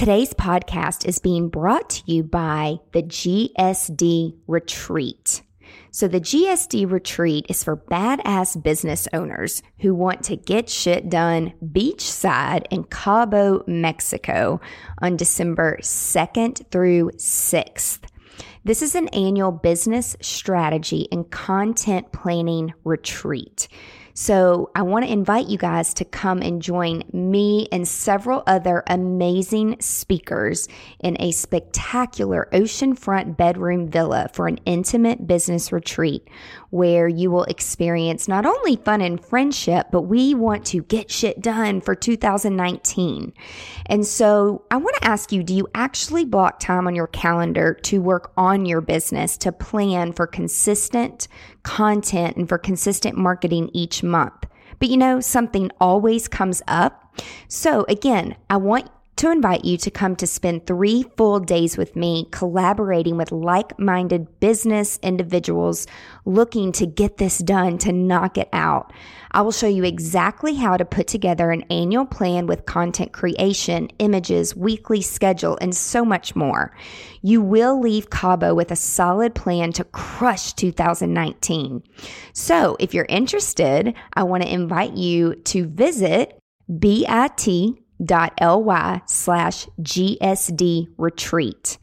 Today's podcast is being brought to you by the GSD Retreat. So, the GSD Retreat is for badass business owners who want to get shit done beachside in Cabo, Mexico on December 2nd through 6th. This is an annual business strategy and content planning retreat. So I want to invite you guys to come and join me and several other amazing speakers in a spectacular oceanfront bedroom villa for an intimate business retreat where you will experience not only fun and friendship, but we want to get shit done for 2019. And so I want to ask you, do you actually block time on your calendar to work on your business, to plan for consistent content and for consistent marketing each month? But you know, something always comes up. So again, I want to invite you to come to spend three full days with me collaborating with like minded business individuals looking to get this done, to knock it out. I will show you exactly how to put together an annual plan with content creation, images, weekly schedule, and so much more. You will leave Cabo with a solid plan to crush 2019. So if you're interested, I want to invite you to visit bit ly slash GSD retreat.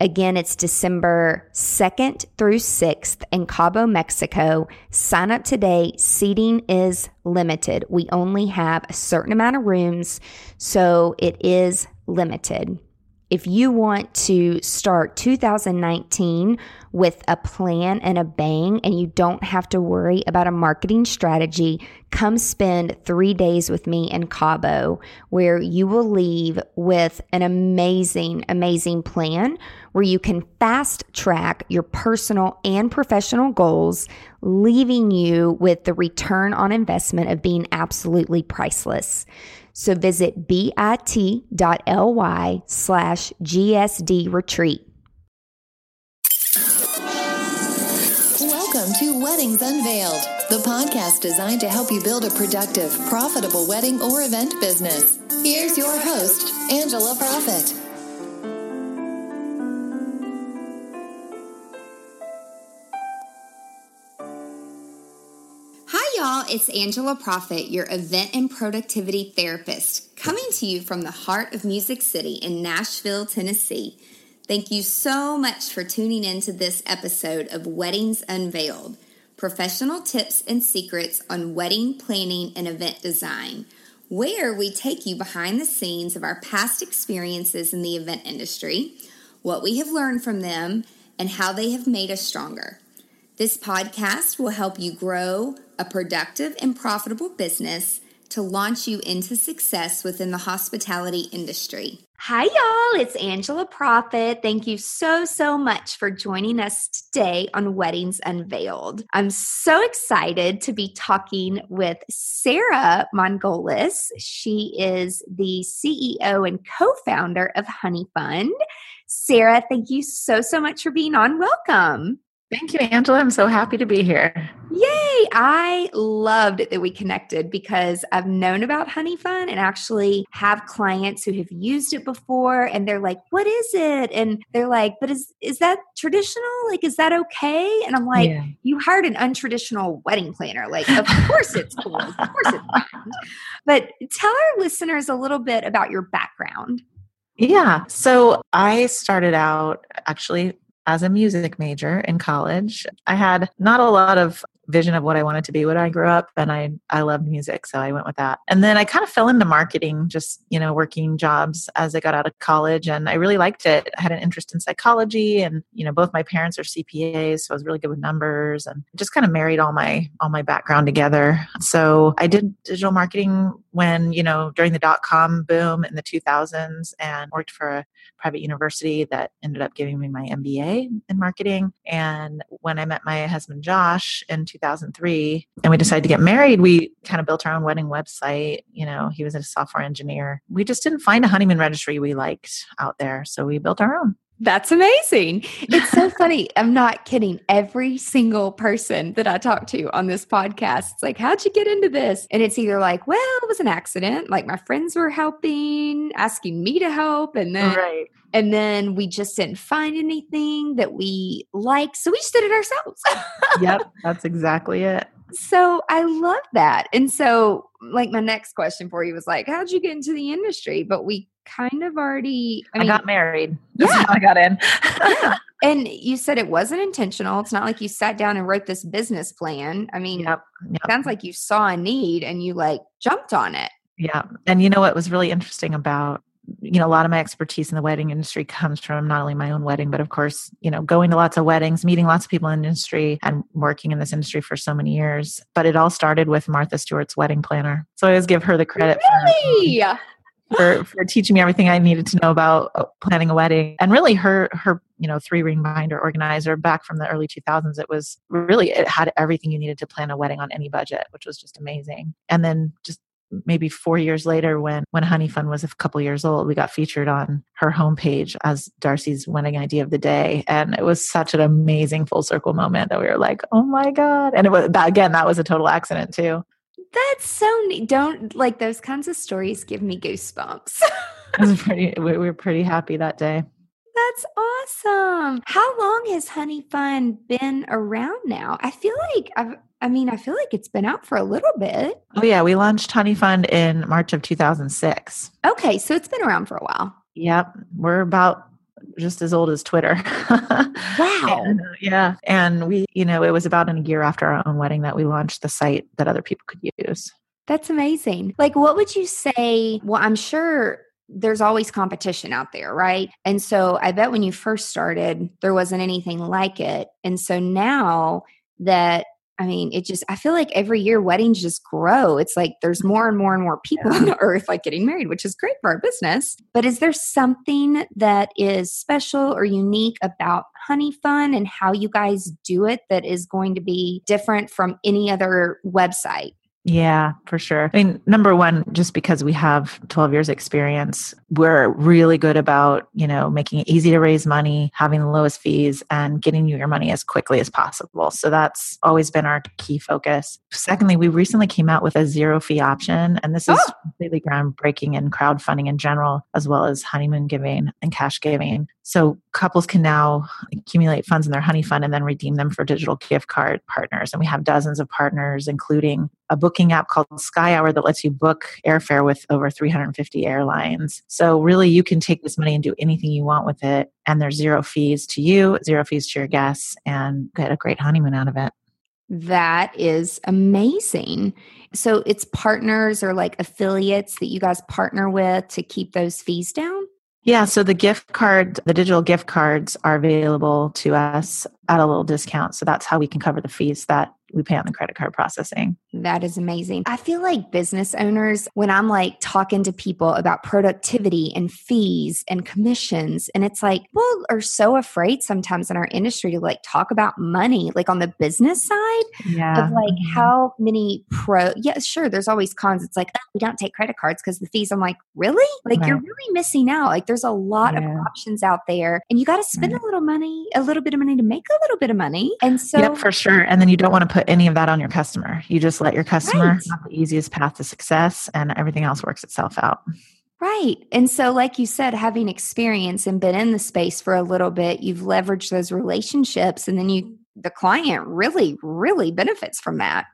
Again, it's December 2nd through 6th in Cabo, Mexico. Sign up today. Seating is limited. We only have a certain amount of rooms, so it is limited if you want to start 2019 with a plan and a bang and you don't have to worry about a marketing strategy, come spend three days with me in Cabo where you will leave with an amazing, amazing plan where you can fast track your personal and professional goals, leaving you with the return on investment of being absolutely priceless. So visit bit.ly slash GSD retreat. Welcome to Weddings Unveiled, the podcast designed to help you build a productive, profitable wedding or event business. Here's your host, Angela Proffitt. Y'all, it's Angela Proffitt, your event and productivity therapist, coming to you from the heart of Music City in Nashville, Tennessee. Thank you so much for tuning in to this episode of Weddings Unveiled professional tips and secrets on wedding planning and event design, where we take you behind the scenes of our past experiences in the event industry, what we have learned from them, and how they have made us stronger. This podcast will help you grow a productive and profitable business to launch you into success within the hospitality industry. Hi, y'all. It's Angela Proffitt. Thank you so, so much for joining us today on Weddings Unveiled. I'm so excited to be talking with Sarah Margulis. She is the CEO and co founder of Honey Fund. Sarah, thank you so, so much for being on. Welcome. Thank you, Angela. I'm so happy to be here. Yay! I loved that we connected because I've known about Honey Fund and actually have clients who have used it before and they're like, "What is it?" And they're like, "But is is that traditional? Like is that okay?" And I'm like, yeah. "You hired an untraditional wedding planner. Like, of course it's cool. Of course it's fun." But tell our listeners a little bit about your background. Yeah. So I started out actually as a music major in college. I had not a lot of vision of what I wanted to be when I grew up and I I loved music so I went with that. And then I kind of fell into marketing just, you know, working jobs as I got out of college and I really liked it. I had an interest in psychology and, you know, both my parents are CPAs so I was really good with numbers and just kind of married all my all my background together. So I did digital marketing when, you know, during the dot com boom in the 2000s and worked for a private university that ended up giving me my MBA in marketing and when I met my husband Josh in 2003 and we decided to get married, we kind of built our own wedding website. You know, he was a software engineer. We just didn't find a honeymoon registry we liked out there. So we built our own. That's amazing. It's so funny. I'm not kidding. Every single person that I talk to on this podcast, it's like, how'd you get into this? And it's either like, well, it was an accident. Like my friends were helping, asking me to help. And then, Right. and then we just didn't find anything that we like. So we just did it ourselves. Yep. That's exactly it. so I love that. And so, like, my next question for you was like, how'd you get into the industry? But we kind of already, I I, got married. That's Yeah. how I got in. And you said it wasn't intentional. It's not like you sat down and wrote this business plan. I mean, yep. Yep. sounds like you saw a need and you like jumped on it. Yeah. And you know what was really interesting about, you know, a lot of my expertise in the wedding industry comes from not only my own wedding, but of course, you know, going to lots of weddings, meeting lots of people in the industry and working in this industry for so many years. But it all started with Martha Stewart's wedding planner. So I always give her the credit Really? for for for teaching me everything I needed to know about uh, planning a wedding. And really her her you know three ring binder organizer back from the early 2000s it was really it had everything you needed to plan a wedding on any budget which was just amazing. And then just maybe four years later when when honey fund was a couple years old we got featured on her homepage as darcy's wedding idea of the day. And it was such an amazing full circle moment that we were like oh my god. And it was again that was a total accident too That's so neat. Don't like those kinds of stories give me goosebumps. pretty we we were pretty happy that day That's awesome. How long has Honey Fund been around now? I feel like I've I mean, I feel like it's been out for a little bit. Oh yeah, we launched Honey Fund in March of 2006. Okay, so it's been around for a while. Yep, we're about just as old as Twitter. Wow. And, uh, yeah, and we, you know, it was about a year after our own wedding that we launched the site that other people could use. That's amazing. Like, what would you say? Well, I'm sure there's always competition out there, right? And so I bet when you first started, there wasn't anything like it. And so now that, I mean, it just, I feel like every year weddings just grow. It's like there's more and more and more people on the earth like getting married, which is great for our business. But is there something that is special or unique about Honey Fund and how you guys do it that is going to be different from any other website? Yeah, for sure. I mean, number one, just because we have 12 years experience, we're really good about, you know, making it easy to raise money, having the lowest fees and getting you your money as quickly as possible. So that's always been our key focus. Secondly, we recently came out with a zero fee option and this is Oh. completely groundbreaking in crowdfunding in general, as well as honeymoon giving and cash giving. So couples can now accumulate funds in their honey fund and then redeem them for digital gift card partners. And we have dozens of partners, including a booking app called Sky Hour that lets you book airfare with over 350 airlines. So really you can take this money and do anything you want with it. And there's zero fees to you, zero fees to your guests, and get a great honeymoon out of it. That is amazing. So it's partners or like affiliates that you guys partner with to keep those fees down? Yeah, so the gift card, the digital gift cards are available to us at a little discount. So that's how we can cover the fees that we pay on the credit card processing. That is amazing. I feel like business owners, when I'm like talking to people about productivity and fees and commissions, and it's like, people are so afraid sometimes in our industry to like talk about money, like on the business side Yeah. of like mm-hmm. how many pro, yeah, sure, there's always cons. It's like, oh, we don't take credit cards because the fees. I'm like, really? Like you're really missing out. Like there's a lot of options out there, and you got to spend Right. a little money, a little bit of money to make a little bit of money. And so, yep, for sure. And then you don't want to put any of that on your customer. You just let your customer Right. have the easiest path to success and everything else works itself out. Right. And so, like you said, having experience and been in the space for a little bit, you've leveraged those relationships, and then you, the client really, really benefits from that.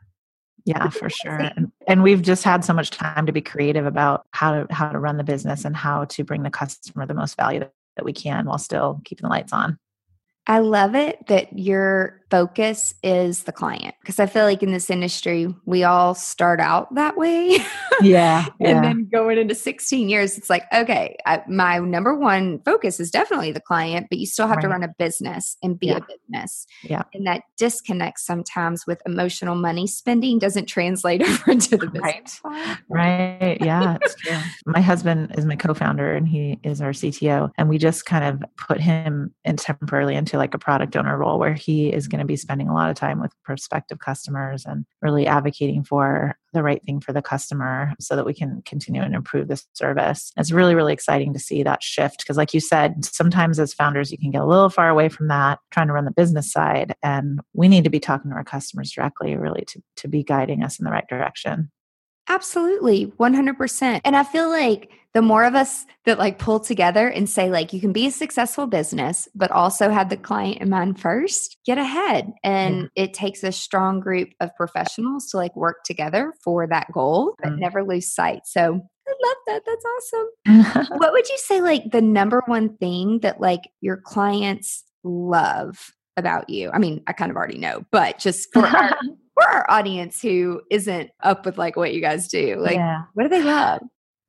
Yeah, for sure. And, and we've just had so much time to be creative about how to how to run the business and how to bring the customer the most value that we can while still keeping the lights on. I love it that your focus is the client because I feel like in this industry, we all start out that way. Yeah. and then going into 16 years, it's like, okay, I, my number one focus is definitely the client, but you still have to run a business and be Yeah. a business. Yeah. And that disconnect sometimes with emotional money spending doesn't translate over into the business. Right. Right. Yeah, it's true. My husband is my co-founder and he is our CTO. And we just kind of put him in temporarily into into like a product owner role where he is going to be spending a lot of time with prospective customers and really advocating for the right thing for the customer so that we can continue and improve the service. It's really, really exciting to see that shift because, like you said, sometimes as founders, you can get a little far away from that, trying to run the business side. And we need to be talking to our customers directly, really, to, to be guiding us in the right direction. Absolutely, 100%. And I feel like the more of us that like pull together and say like you can be a successful business but also have the client in mind first, get ahead. And yeah. it takes a strong group of professionals to like work together for that goal, but mm. never lose sight. So I love that. That's awesome. what would you say like the number one thing that like your clients love about you? I mean, I kind of already know, but just for our for our audience who isn't up with like what you guys do like yeah. what do they love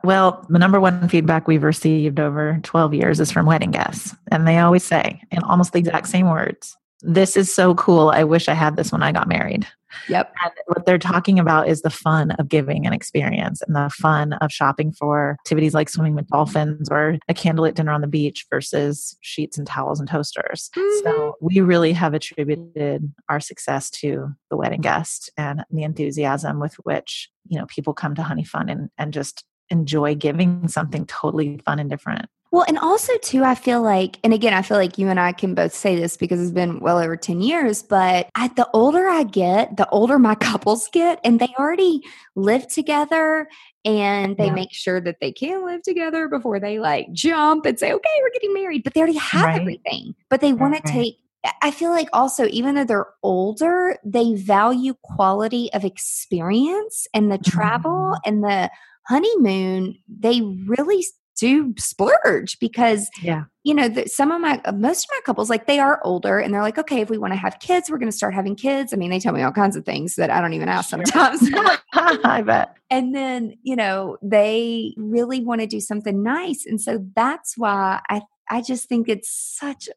well, the number one feedback we've received over 12 years is from wedding guests. And they always say, in almost the exact same words, this is so cool. I wish I had this when I got married. Yep. And what they're talking about is the fun of giving an experience and the fun of shopping for activities like swimming with dolphins or a candlelit dinner on the beach versus sheets and towels and toasters. Mm-hmm. So we really have attributed our success to the wedding guest and the enthusiasm with which, you know, people come to Honey Fund and, and just enjoy giving something totally fun and different. Well, and also too, I feel like, and again, I feel like you and I can both say this because it's been well over 10 years, but I, the older I get, the older my couples get, and they already live together and they yeah. make sure that they can live together before they like jump and say, okay, we're getting married, but they already have right. everything, but they want to take I feel like also, even though they're older, they value quality of experience and the travel mm-hmm. and the honeymoon, they really do splurge because yeah. you know the, some of my most of my couples like they are older and they're like okay if we want to have kids we're going to start having kids. I mean they tell me all kinds of things that i don't even ask sometimes. I bet. And then you know they really want to do something nice and so that's why i i just think it's such a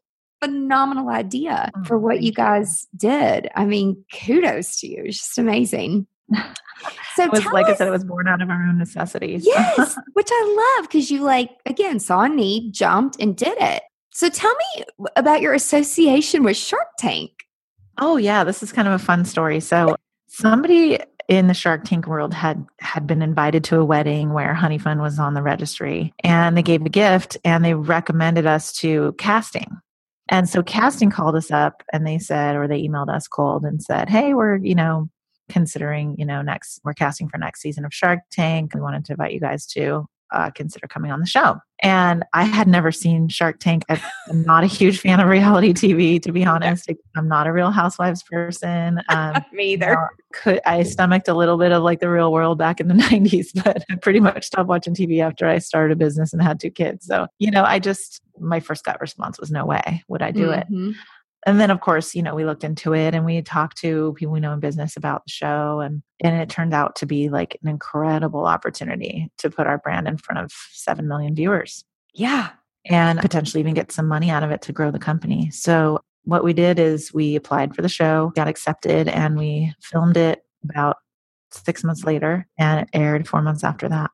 phenomenal idea oh, for what you. guys did. I mean kudos to you it's just amazing so it was like us, I said, it was born out of our own necessities. yes, which I love because you like again saw a need, jumped, and did it. So tell me about your association with Shark Tank. Oh yeah, this is kind of a fun story. So somebody in the Shark Tank world had had been invited to a wedding where Honey Fund was on the registry, and they gave a gift and they recommended us to casting. And so casting called us up and they said, or they emailed us cold and said, "Hey, we're you know considering, you know, next, we're casting for next season of Shark Tank. We wanted to invite you guys to uh, consider coming on the show. And I had never seen Shark Tank. I'm not a huge fan of reality TV, to be honest. I'm not a Real Housewives person. Um, Me either. You know, could I stomached a little bit of like the real world back in the 90s, but I pretty much stopped watching TV after I started a business and had two kids. So, you know, I just, my first gut response was no way would I do mm-hmm. it and then of course you know we looked into it and we talked to people we know in business about the show and and it turned out to be like an incredible opportunity to put our brand in front of 7 million viewers. Yeah. And potentially even get some money out of it to grow the company. So what we did is we applied for the show got accepted and we filmed it about six months later and it aired four months after that.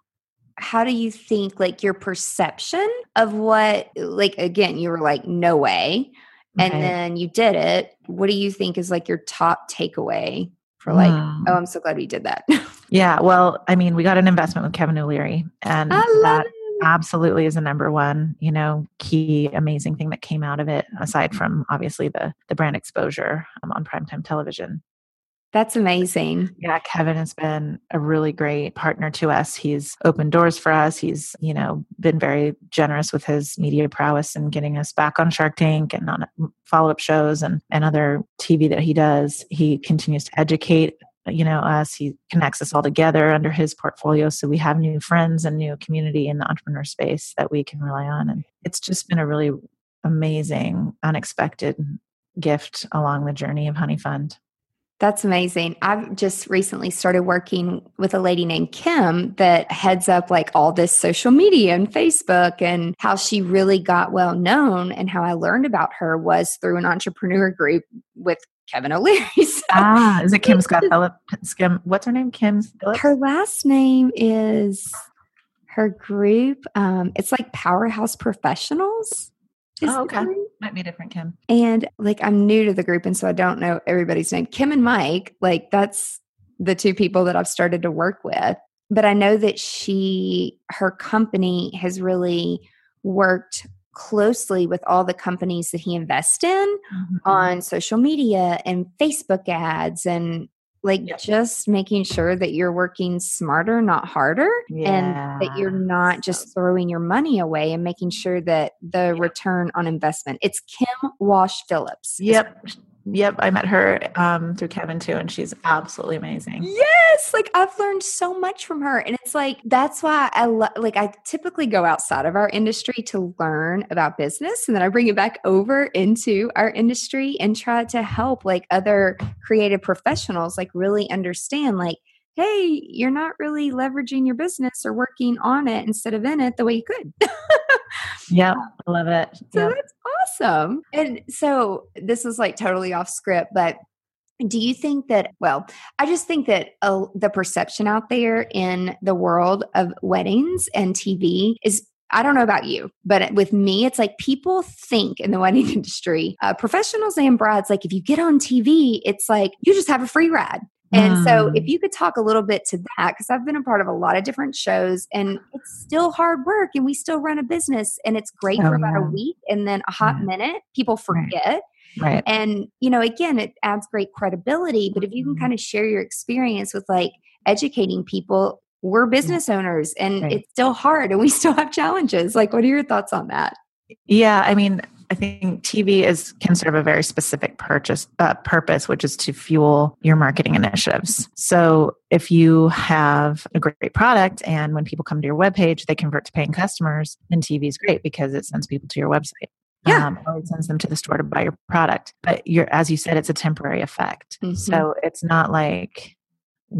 How do you think like your perception of what like again you were like no way and okay. then you did it what do you think is like your top takeaway for like mm. oh i'm so glad we did that yeah well i mean we got an investment with kevin o'leary and that absolutely is the number one you know key amazing thing that came out of it aside from obviously the the brand exposure um, on primetime television that's amazing. Yeah, Kevin has been a really great partner to us. He's opened doors for us. He's, you know, been very generous with his media prowess and getting us back on Shark Tank and on mm, follow-up shows and, and other TV that he does. He continues to educate you know us he connects us all together under his portfolio so we have new friends and new community in the entrepreneur space that we can rely on and it's just been a really amazing unexpected gift along the journey of honey fund that's amazing. I've just recently started working with a lady named Kim that heads up like all this social media and Facebook and how she really got well known and how I learned about her was through an entrepreneur group with Kevin O'Leary. So, ah, is it Kim Scott Phillips? Kim, what's her name? Kim Phillips? Her last name is her group. Um, it's like Powerhouse Professionals. Oh, okay. Might be different, Kim. And like I'm new to the group and so I don't know everybody's name. Kim and Mike, like that's the two people that I've started to work with. But I know that she her company has really worked closely with all the companies that he invests in mm-hmm. on social media and Facebook ads and like yep. just making sure that you're working smarter not harder yeah. and that you're not just throwing your money away and making sure that the return on investment it's kim walsh phillips yep Yep, I met her um, through Kevin too, and she's absolutely amazing. Yes, like I've learned so much from her, and it's like that's why I lo- like I typically go outside of our industry to learn about business, and then I bring it back over into our industry and try to help like other creative professionals like really understand like hey, you're not really leveraging your business or working on it instead of in it the way you could. yeah, I love it. So yep. that's awesome. And so this is like totally off script, but do you think that well i just think that uh, the perception out there in the world of weddings and tv is I don't know about you, but with me, it's like people think in the wedding industry, uh, professionals and brides, like if you get on TV, it's like you just have a free ride. And so, if mm. you could talk a little bit to that, because I've been a part of a lot of different shows and it's still hard work and we still run a business and it's great oh, for about yeah. a week and then a hot yeah. minute, people forget. Right. And, you know, again, it adds great credibility. But if you can mm-hmm. kind of share your experience with like educating people, we're business owners and right. it's still hard and we still have challenges. Like, what are your thoughts on that? Yeah. I mean, I think TV is can serve a very specific purchase uh, purpose, which is to fuel your marketing initiatives. So if you have a great product and when people come to your webpage, they convert to paying customers, then TV is great because it sends people to your website. Yeah. Um, or it sends them to the store to buy your product. But you're, as you said, it's a temporary effect. Mm-hmm. So it's not like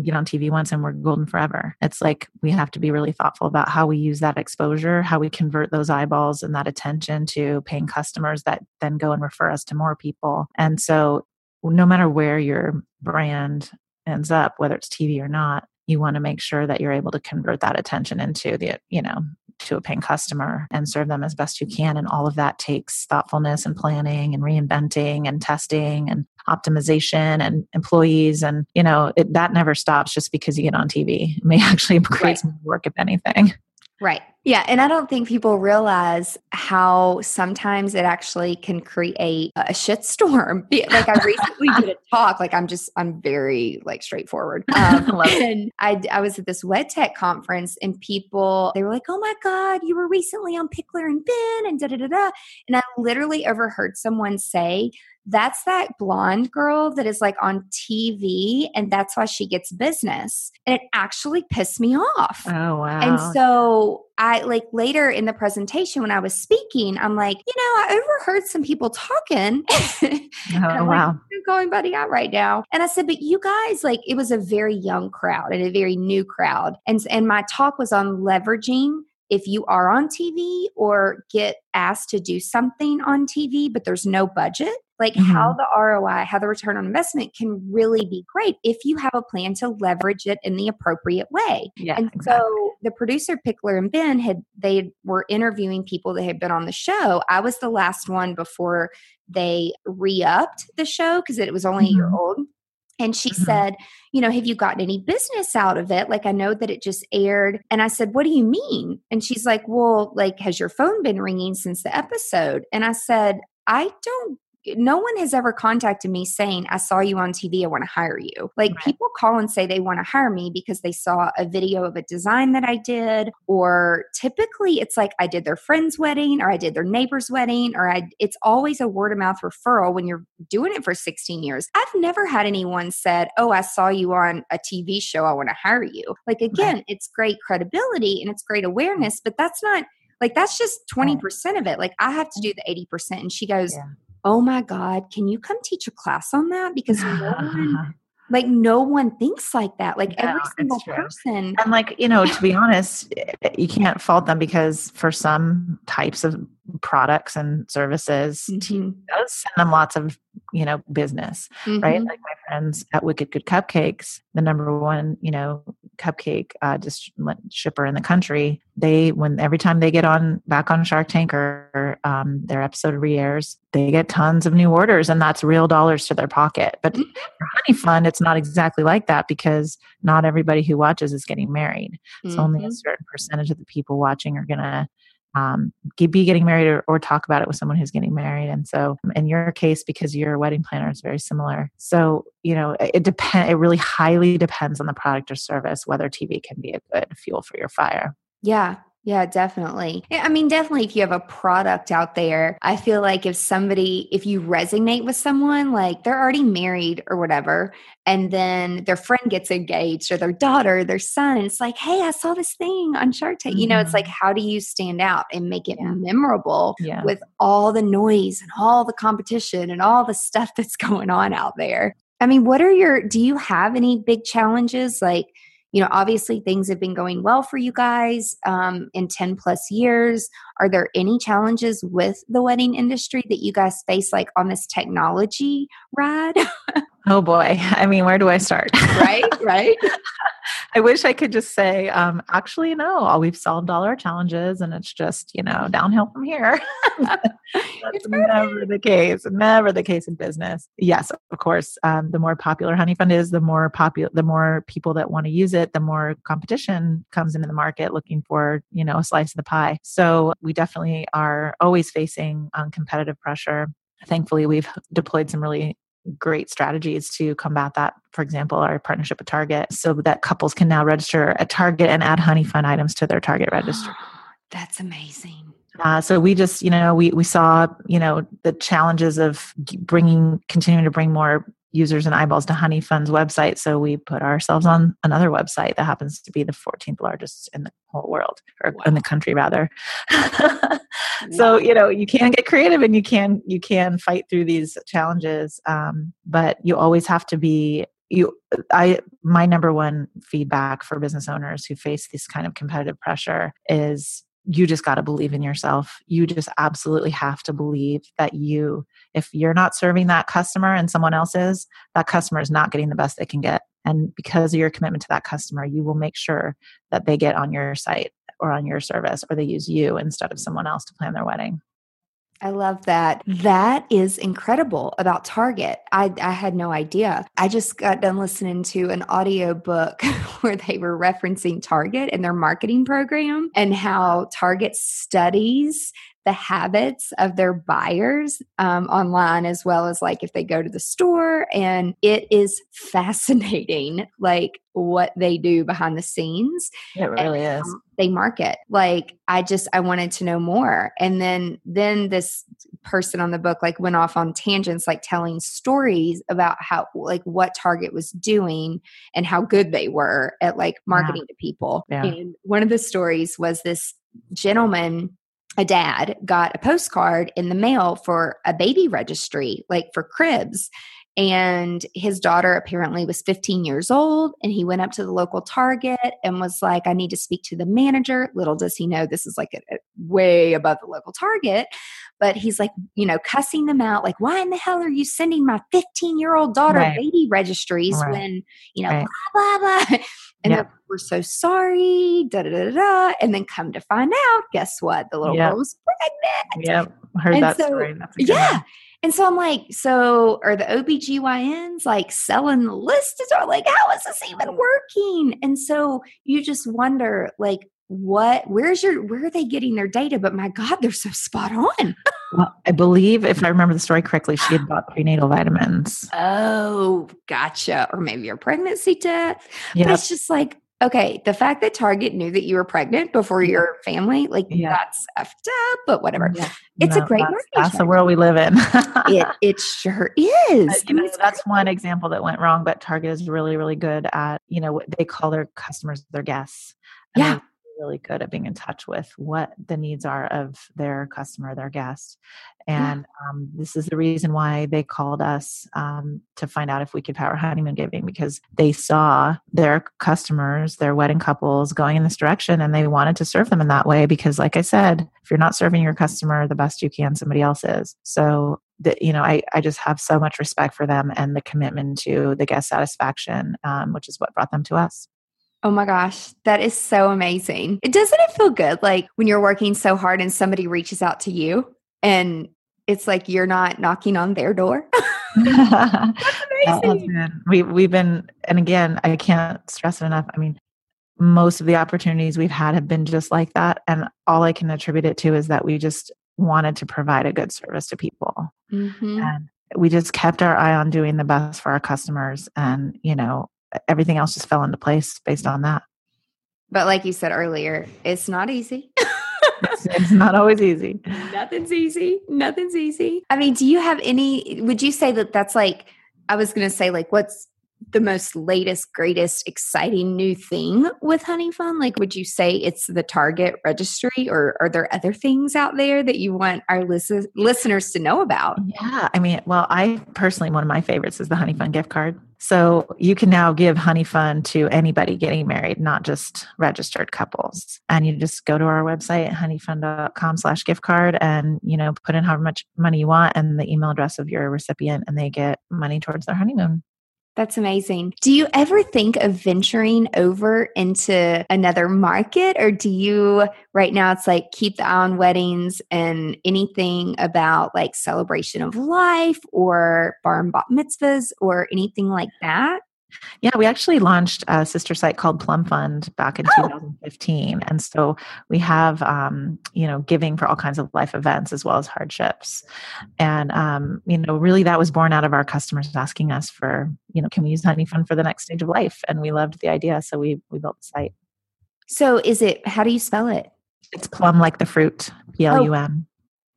get on TV once and we're golden forever. It's like we have to be really thoughtful about how we use that exposure, how we convert those eyeballs and that attention to paying customers that then go and refer us to more people. And so, no matter where your brand ends up, whether it's TV or not, you want to make sure that you're able to convert that attention into the, you know, to a paying customer and serve them as best you can. And all of that takes thoughtfulness and planning and reinventing and testing and optimization and employees. And, you know, it, that never stops just because you get on TV. It may actually create right. more work, if anything. Right. Yeah. And I don't think people realize how sometimes it actually can create a shitstorm. Like I recently did a talk, like I'm just, I'm very like straightforward. Um, and I, I was at this WedTech conference and people, they were like, oh my God, you were recently on Pickler and Ben and da da da da. And I literally overheard someone say, that's that blonde girl that is like on TV and that's why she gets business. And it actually pissed me off. Oh, wow. And so I like later in the presentation when I was speaking, I'm like, you know, I overheard some people talking. oh, wow. Like, going buddy out right now. And I said, but you guys, like, it was a very young crowd and a very new crowd. And, and my talk was on leveraging if you are on TV or get asked to do something on TV, but there's no budget, like mm-hmm. how the ROI, how the return on investment can really be great if you have a plan to leverage it in the appropriate way. Yeah, and exactly. so the producer Pickler and Ben had they were interviewing people that had been on the show. I was the last one before they re-upped the show because it was only mm-hmm. a year mm-hmm. old. And she mm-hmm. said, You know, have you gotten any business out of it? Like, I know that it just aired. And I said, What do you mean? And she's like, Well, like, has your phone been ringing since the episode? And I said, I don't no one has ever contacted me saying, I saw you on TV, I want to hire you. Like right. people call and say they want to hire me because they saw a video of a design that I did, or typically it's like I did their friend's wedding or I did their neighbor's wedding, or I it's always a word of mouth referral when you're doing it for 16 years. I've never had anyone said, Oh, I saw you on a TV show, I want to hire you. Like again, right. it's great credibility and it's great awareness, but that's not like that's just 20% of it. Like I have to mm. do the 80%. And she goes, yeah oh my God, can you come teach a class on that? Because no one, like no one thinks like that. Like no, every single person. And like, you know, to be honest, eh, you can't fault them because for some types of products and services, mm-hmm. does send them lots of, you know, business, mm-hmm. right? Like my friends at Wicked Good Cupcakes, the number one, you know, cupcake uh, just shipper in the country. They when every time they get on back on Shark Tank or um, their episode re-airs, they get tons of new orders, and that's real dollars to their pocket. But mm-hmm. for Honey Fund, it's not exactly like that because not everybody who watches is getting married. Mm-hmm. So only a mm-hmm. certain percentage of the people watching are gonna um, be getting married or, or, talk about it with someone who's getting married. And so, in your case, because your wedding planner is very similar, so you know it depend. It really highly depends on the product or service whether TV can be a good fuel for your fire. Yeah, yeah, definitely. I mean, definitely if you have a product out there, I feel like if somebody, if you resonate with someone, like they're already married or whatever, and then their friend gets engaged or their daughter, their son, it's like, hey, I saw this thing on Shark Tank. Mm-hmm. You know, it's like, mm-hmm. how do you stand out and make it yeah. memorable yeah. with all the noise and all the competition and all the stuff that's going on out there? I mean, what are your, do you have any big challenges? Like, you know obviously things have been going well for you guys um, in 10 plus years. Are there any challenges with the wedding industry that you guys face like on this technology ride oh boy i mean where do i start right right I wish I could just say, um, actually, no, we've solved all our challenges and it's just, you know, downhill from here. That's never the case. Never the case in business. Yes, of course. Um, the more popular Honey Fund is, the more popular, the more people that want to use it, the more competition comes into the market looking for, you know, a slice of the pie. So we definitely are always facing um, competitive pressure thankfully we've deployed some really great strategies to combat that. For example, our partnership with Target, so that couples can now register at Target and add Honey Fund items to their Target register. That's amazing. Uh, so we just, you know, we we saw, you know, the challenges of bringing, continuing to bring more users and eyeballs to Honey Fund's website. So we put ourselves on another website that happens to be the 14th largest in the whole world, or wow. in the country rather. so you know you can get creative and you can you can fight through these challenges, um, but you always have to be you i my number one feedback for business owners who face this kind of competitive pressure is you just got to believe in yourself. You just absolutely have to believe that you, if you're not serving that customer and someone else is, that customer is not getting the best they can get. And because of your commitment to that customer, you will make sure that they get on your site or on your service or they use you instead of someone else to plan their wedding. I love that. That is incredible about Target. I, I had no idea. I just got done listening to an audio book where they were referencing Target and their marketing program and how Target studies the habits of their buyers um, online as well as like if they go to the store and it is fascinating like what they do behind the scenes it really is they market like i just i wanted to know more and then then this person on the book like went off on tangents like telling stories about how like what target was doing and how good they were at like marketing yeah. to people yeah. and one of the stories was this gentleman a dad got a postcard in the mail for a baby registry, like for cribs. And his daughter apparently was 15 years old. And he went up to the local Target and was like, I need to speak to the manager. Little does he know this is like a, a way above the local Target. But he's like, you know, cussing them out, like, why in the hell are you sending my 15 year old daughter right. baby registries right. when, you know, right. blah, blah, blah. And yeah. we're so sorry, da da da da. And then come to find out, guess what? The little yep. girl was pregnant. Yep. Heard and that so, story. yeah. One. And so I'm like, so are the OBGYNs like selling the list? Or like, how is this even working? And so you just wonder, like, what where's your where are they getting their data but my god they're so spot on well, i believe if i remember the story correctly she had bought prenatal vitamins oh gotcha or maybe your pregnancy test yep. but it's just like okay the fact that target knew that you were pregnant before your family like yeah. that's effed up but whatever. Yeah. it's no, a great that's, that's the world we live in. It, it sure is. You know, that's great. one example that went wrong but target is really really good at you know what they call their customers their guests. Yeah really good at being in touch with what the needs are of their customer, their guest. And yeah. um, this is the reason why they called us um, to find out if we could power honeymoon giving because they saw their customers, their wedding couples going in this direction and they wanted to serve them in that way because, like I said, if you're not serving your customer the best you can, somebody else is. So that you know I, I just have so much respect for them and the commitment to the guest satisfaction um, which is what brought them to us Oh my gosh, that is so amazing. It doesn't it feel good like when you're working so hard and somebody reaches out to you and it's like you're not knocking on their door? been, we, we've been, and again, I can't stress it enough. I mean, most of the opportunities we've had have been just like that. And all I can attribute it to is that we just wanted to provide a good service to people. Mm-hmm. And we just kept our eye on doing the best for our customers. And, you know, everything else just fell into place based on that. But like you said earlier, it's not easy. it's, not always easy. Nothing's easy. Nothing's easy. I mean, do you have any, would you say that that's like, I was going to say, like, what's the most latest, greatest, exciting new thing with Honey Fund? Like, would you say it's the Target registry, or are there other things out there that you want our listen- listeners to know about? Yeah, I mean, well, I personally, one of my favorites is the Honey Fund gift card. So you can now give Honey Fund to anybody getting married, not just registered couples. And you just go to our website, honeyfund.com slash gift card, and, you know, put in however much money you want and the email address of your recipient, and they get money towards their honeymoon. That's amazing. Do you ever think of venturing over into another market or do you right now it's like keep the eye on weddings and anything about like celebration of life or bar and bat mitzvahs or anything like that? Yeah, we actually launched a sister site called Plum Fund back in oh. 2015, and so we have um, you know giving for all kinds of life events as well as hardships, and um, you know really that was born out of our customers asking us for you know can we use Honey Fund for the next stage of life, and we loved the idea, so we we built the site. So is it? How do you spell it? It's plum like the fruit, P L U M.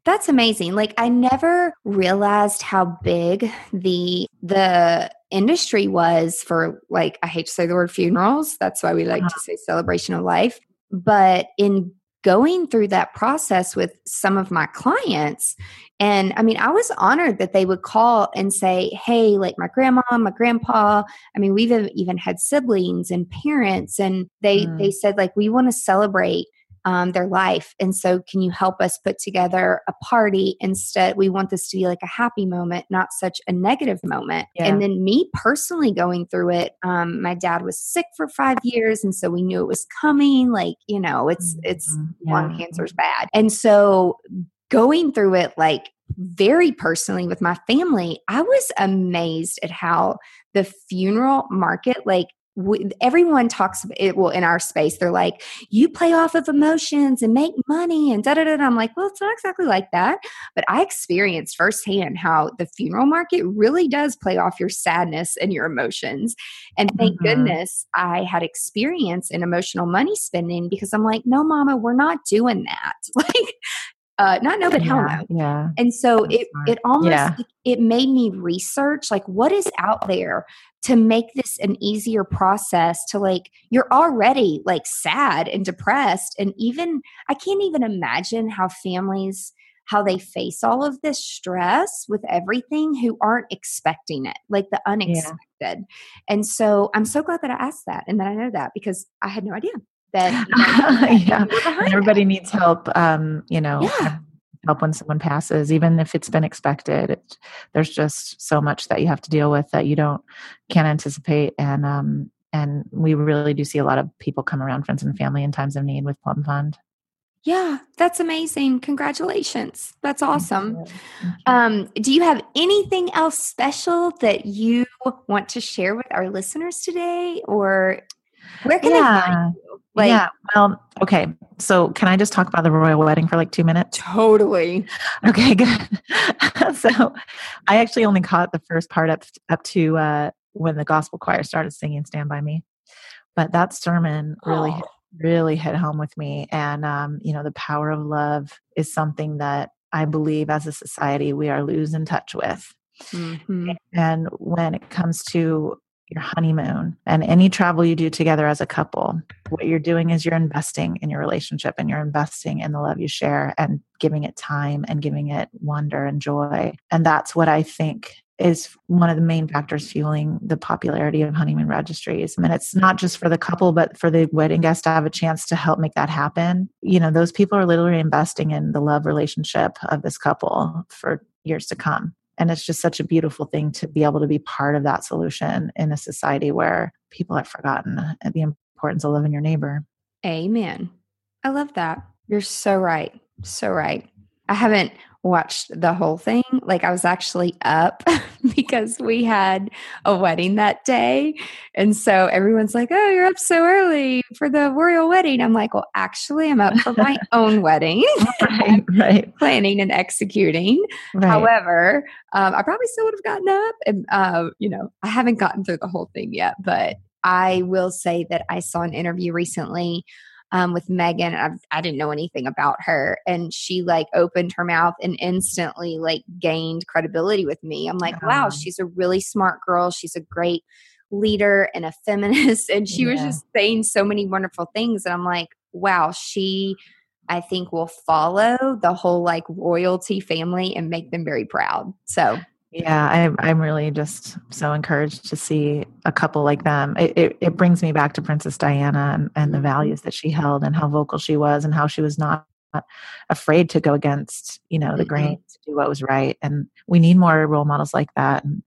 That's amazing. Like I never realized how big the the industry was for like I hate to say the word funerals. That's why we like uh-huh. to say celebration of life. But in going through that process with some of my clients and I mean I was honored that they would call and say, "Hey, like my grandma, my grandpa, I mean we've even had siblings and parents and they mm. they said like we want to celebrate um, their life. And so, can you help us put together a party instead? We want this to be like a happy moment, not such a negative moment. Yeah. And then, me personally going through it, um, my dad was sick for five years. And so, we knew it was coming. Like, you know, it's, mm-hmm. it's yeah. lung cancer's bad. And so, going through it, like, very personally with my family, I was amazed at how the funeral market, like we, everyone talks it well in our space they're like you play off of emotions and make money and da da da i'm like well it's not exactly like that. But i experienced firsthand how the funeral market really does play off your sadness and your emotions. And thank mm-hmm. goodness i had experience in emotional money spending because i'm like no mama we're not doing that. Like uh, not no, but yeah, no. Yeah. And so That's it smart. it almost yeah. it, it made me research like what is out there to make this an easier process to like you're already like sad and depressed and even I can't even imagine how families how they face all of this stress with everything who aren't expecting it, like the unexpected. Yeah. And so I'm so glad that I asked that and that I know that because I had no idea that, yeah everybody needs help um you know yeah. help when someone passes even if it's been expected it, there's just so much that you have to deal with that you don't can't anticipate and um and we really do see a lot of people come around friends and family in times of need with plum fund yeah, that's amazing. Congratulations. That's awesome. Um, do you have anything else special that you want to share with our listeners today? Or where can yeah. they find you? Like, yeah. Well, okay. So, can I just talk about the royal wedding for like two minutes? Totally. Okay. Good. so, I actually only caught the first part up up to uh, when the gospel choir started singing "Stand by Me," but that sermon really, oh. really hit home with me. And um, you know, the power of love is something that I believe, as a society, we are losing touch with. Mm-hmm. And when it comes to your honeymoon and any travel you do together as a couple, what you're doing is you're investing in your relationship and you're investing in the love you share and giving it time and giving it wonder and joy. And that's what I think is one of the main factors fueling the popularity of honeymoon registries. I mean, it's not just for the couple, but for the wedding guest to have a chance to help make that happen. You know, those people are literally investing in the love relationship of this couple for years to come. And it's just such a beautiful thing to be able to be part of that solution in a society where people have forgotten the importance of loving your neighbor. Amen. I love that. You're so right. So right. I haven't watched the whole thing. Like I was actually up because we had a wedding that day. And so everyone's like, "Oh, you're up so early for the royal wedding." I'm like, "Well, actually, I'm up for my own wedding." right, right. planning and executing. Right. However, um, I probably still would have gotten up and uh, you know, I haven't gotten through the whole thing yet, but I will say that I saw an interview recently um, with Meghan. I, I didn't know anything about her, and she like opened her mouth and instantly like gained credibility with me. I'm like, wow, she's a really smart girl. She's a great leader and a feminist, and she was just saying so many wonderful things. And I'm like, wow, she. I think will follow the whole like royalty family and make them very proud. So Yeah, I'm I'm really just so encouraged to see a couple like them. It it, it brings me back to Princess Diana and, and the Mhm. values that she held and how vocal she was and how she was not afraid to go against, you know, the Mhm. grain to do what was right. And we need more role models like that. And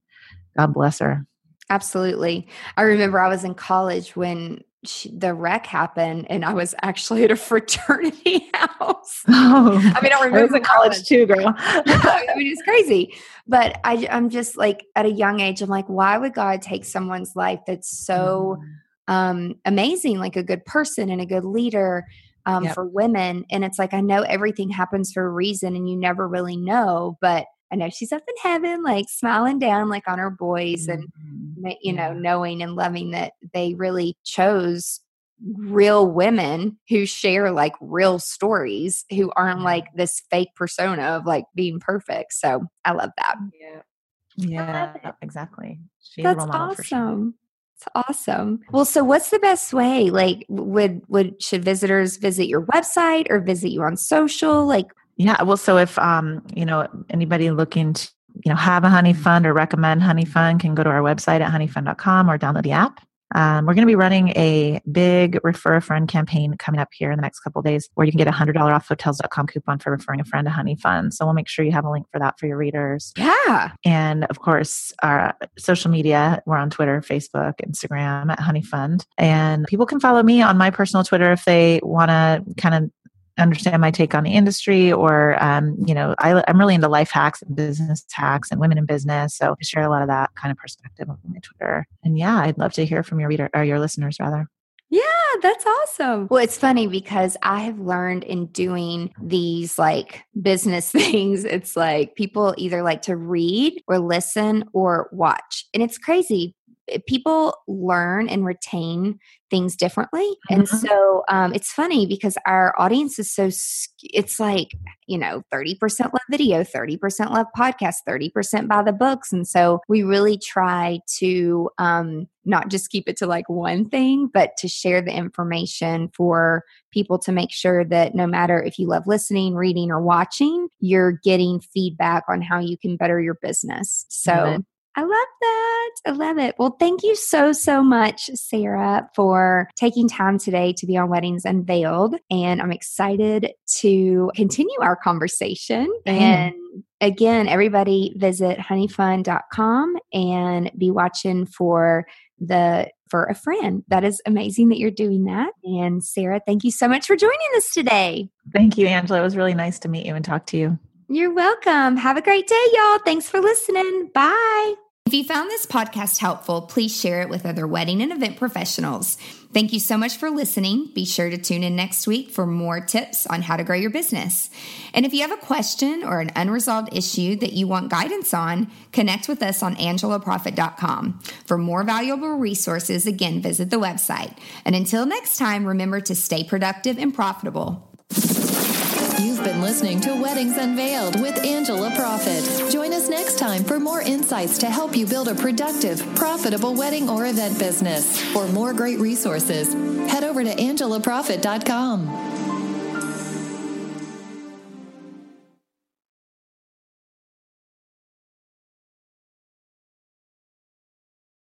God bless her. Absolutely. I remember I was in college when she, the wreck happened, and I was actually at a fraternity house. Oh, I mean, I remember I was in college college. too, girl. I mean, it's crazy. But I, I'm just like, at a young age, I'm like, why would God take someone's life that's so Mm-hmm. um, amazing, like a good person and a good leader um, Yep. for women? And it's like, I know everything happens for a reason, and you never really know. But I know she's up in heaven, like smiling down, like on her boys, and Mhm. you know knowing and loving that they really chose real women who share like real stories who aren't like this fake persona of like being perfect so i love that Yeah. Yeah, exactly. She's that's a role model for sure. awesome it's awesome well so what's the best way like would would should visitors visit your website or visit you on social like Yeah, well, so if um, you know anybody looking to you know have a honey fund or recommend honey fund can go to our website at honeyfund.com or download the app. Um, we're going to be running a big refer a friend campaign coming up here in the next couple of days where you can get a hundred dollar off hotels.com coupon for referring a friend to honey fund. So we'll make sure you have a link for that for your readers. yeah And of course, our social media, we're on Twitter, Facebook, Instagram at Honey Fund. And people can follow me on my personal Twitter if they want to kind of understand my take on the industry or um, you know I, i'm really into life hacks and business hacks and women in business so i share a lot of that kind of perspective on my twitter and yeah i'd love to hear from your reader or your listeners rather Yeah, that's awesome. Well, it's funny because I have learned in doing these like business things, it's like people either like to read or listen or watch. And it's crazy. Eh, People learn and retain things differently. And Mhm. so um, it's funny because our audience is so it's like, you know, 30% love video, 30% love podcast, 30% buy the books. And so we really try to um, not just keep it to like one thing, but to share the information for people to make sure that no matter if you love listening, reading, or watching, you're getting feedback on how you can better your business. So it. I love that. I love it. Well, thank you so, so much, Sarah, for taking time today to be on Weddings Unveiled. And I'm excited to continue our conversation. Same. And again, everybody visit honeyfund.com and be watching for the for a friend. That is amazing that you're doing that. And Sarah, thank you so much for joining us today. thank you angela it was really nice to meet you and talk to you You're welcome. Have a great day, y'all. Thanks for listening. Bye. If you found this podcast helpful, please share it with other wedding and event professionals. Thank you so much for listening. Be sure to tune in next week for more tips on how to grow your business. And if you have a question or an unresolved issue that you want guidance on, connect with us on angelaproffitt.com. For more valuable resources, again, visit the website. And until next time, remember to stay productive and profitable. You've been listening to Weddings Unveiled with Angela Proffitt. Join us next time for more insights to help you build a productive, profitable wedding or event business. For more great resources, head over to angelaproffitt.com.